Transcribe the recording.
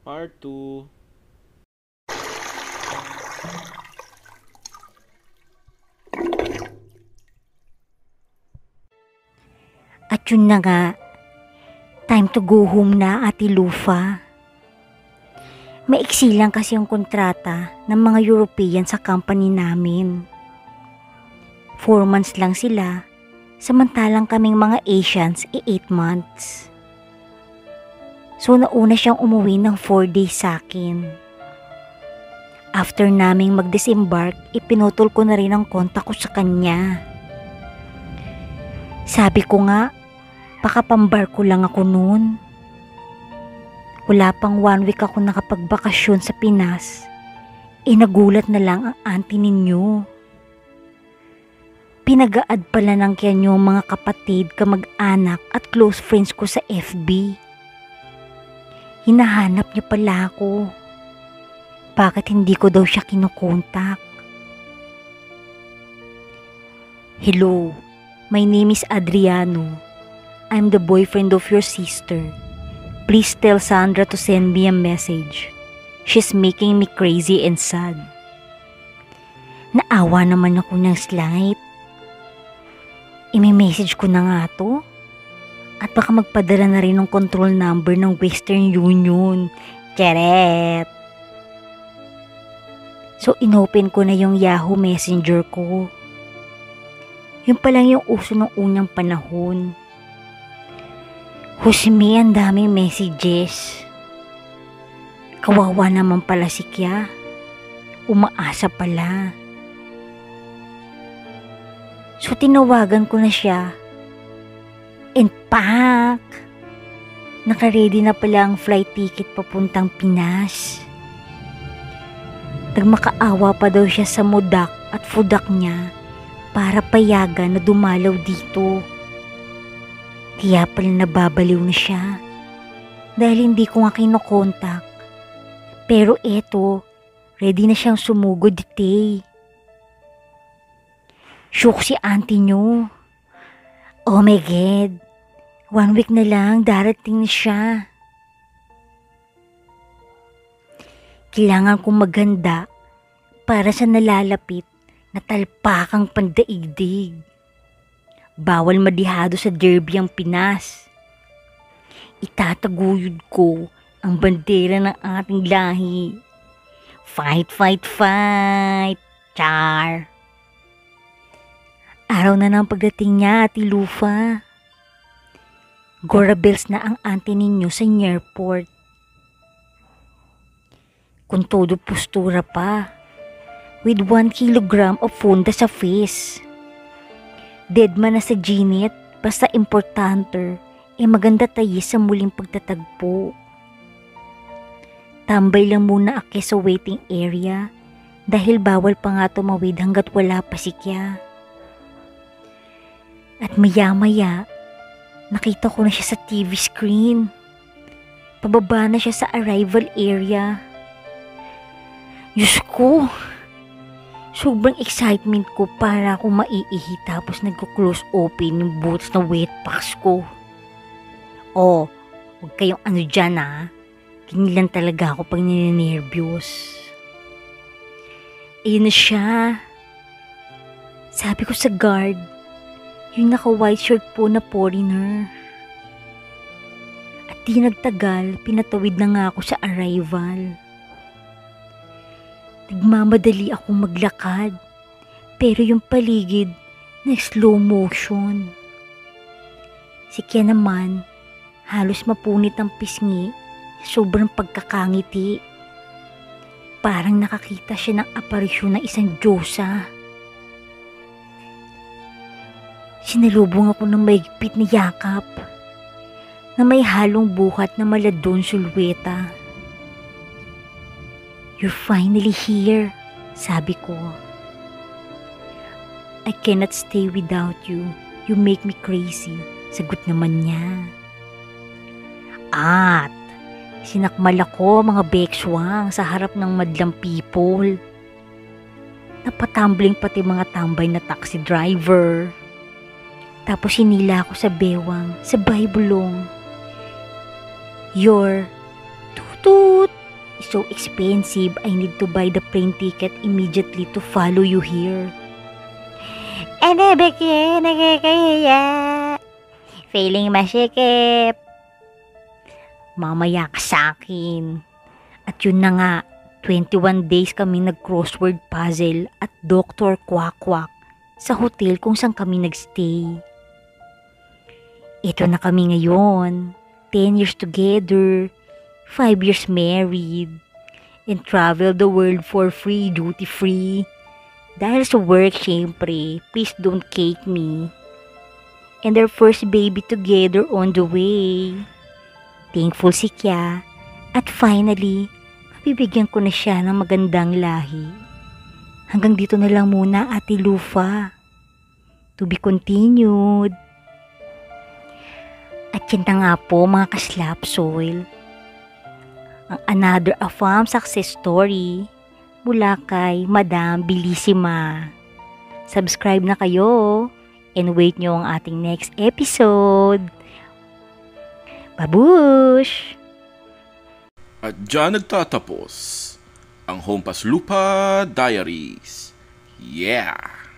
Part 2. At yun na nga, time to go home na Ate Lufa. Maiksi lang kasi yung kontrata ng mga European sa company namin. Four months lang sila, samantalang kaming mga Asians e eight months. So nauna siyang umuwi ng four days sa akin. After naming mag-disembark, ipinutol ko na rin ang kontak ko sa kanya. Sabi ko nga, baka pambarko lang ako noon. Wala pang one week ako nakapagbakasyon sa Pinas. E nagulat na lang ang auntie ninyo. Pinag-aad pala ng kanya yung mga kapatid, kamag-anak at close friends ko sa FB. Hinahanap niya pala ako. Bakit hindi ko daw siya kinukontak? Hello, my name is Adriano. I'm the boyfriend of your sister. Please tell Sandra to send me a message. She's making me crazy and sad. Naawa naman ako ng slight. Imi-message ko na nga to. At baka magpadala na rin ng control number ng Western Union. Charet! So inopen ko na yung Yahoo Messenger ko. Yun pa lang yung uso ng unang panahon. Husmi, ang daming messages. Kawawa naman pala si Kya. Umaasa pala. So tinawagan ko na siya. And pak! Nakaready na pala ang flight ticket papuntang Pinas. Nagmakaawa pa daw siya sa mudak at fudak niya para payagan na dumalaw dito. Kaya pala nababaliw na siya dahil hindi ko nga kinokontak. Pero eto, ready na siyang sumugod dite. Shook si auntie nyo. Oh my God, one week na lang darating na siya. Kailangan kong maganda para sa nalalapit na talpakang pandaigdig. Bawal madihado sa derby ang Pinas. Itataguyod ko ang bandera ng ating lahi. Fight, fight, fight! Char! Araw na ng pagdating niya, Ati Lufa. Gora bells na ang ante ninyo sa airport. Kung todo postura pa, with 1 kilogram of funda sa face. Dead man na sa ginit, basta importante, eh maganda tayo sa muling pagtatagpo. Tambay lang muna ako sa waiting area dahil bawal pa nga tumawid hanggat wala pa si Kya. At maya-maya, nakita ko na siya sa TV screen. Pababa na siya sa arrival area. Diyos ko, sobrang excitement ko para ako maiihi tapos nagko-close open yung boots na wet packs ko. Oh, huwag kayong ano dyan ah. Kinilan talaga ako pag nininervyos. Ayun na siya. Sabi ko sa guard, yung naka-white shirt po na foreigner. At di nagtagal, pinatawid na nga ako sa arrival. Nagmamadali akong maglakad, pero yung paligid na slow motion. Si Kia naman, halos mapunit ang pisngi, sobrang pagkakangiti. Parang nakakita siya ng aparisyon ng isang Diyosa. Sinalubong ako ng maigpit na yakap na may halong buhat na maladon sulweta. You're finally here, sabi ko. I cannot stay without you. You make me crazy. Sagot naman niya. At, sinakmal ako mga bekswang sa harap ng madlang people. Napatumbling pati mga tambay na taxi driver. Tapos hinila ako sa bewang, sa baybulong. Your tutut so expensive, I need to buy the plane ticket immediately to follow you here. Ano ba kayo nakakaya? Feeling masikip. Mamaya ka sa akin. At yun na nga, 21 days kami nag-crossword puzzle at Dr. Kwak-Kwak sa hotel kung saan kami nagstay. Ito na kami ngayon. 10 years together. 5 years married. And travel the world for free, duty free. Dahil sa work, syempre, please don't cake me. And our first baby together on the way. Thankful si Kya. At finally, mabibigyan ko na siya ng magandang lahi. Hanggang dito na lang muna, Ate Lufa. To be continued. Yan na nga po mga kaslap soil. Ang another Afam success story mula kay Madam Bilissima. Subscribe na kayo and wait nyo ang ating next episode. Babush! At dyan nagtatapos ang Hompas Lupa Diaries. Yeah!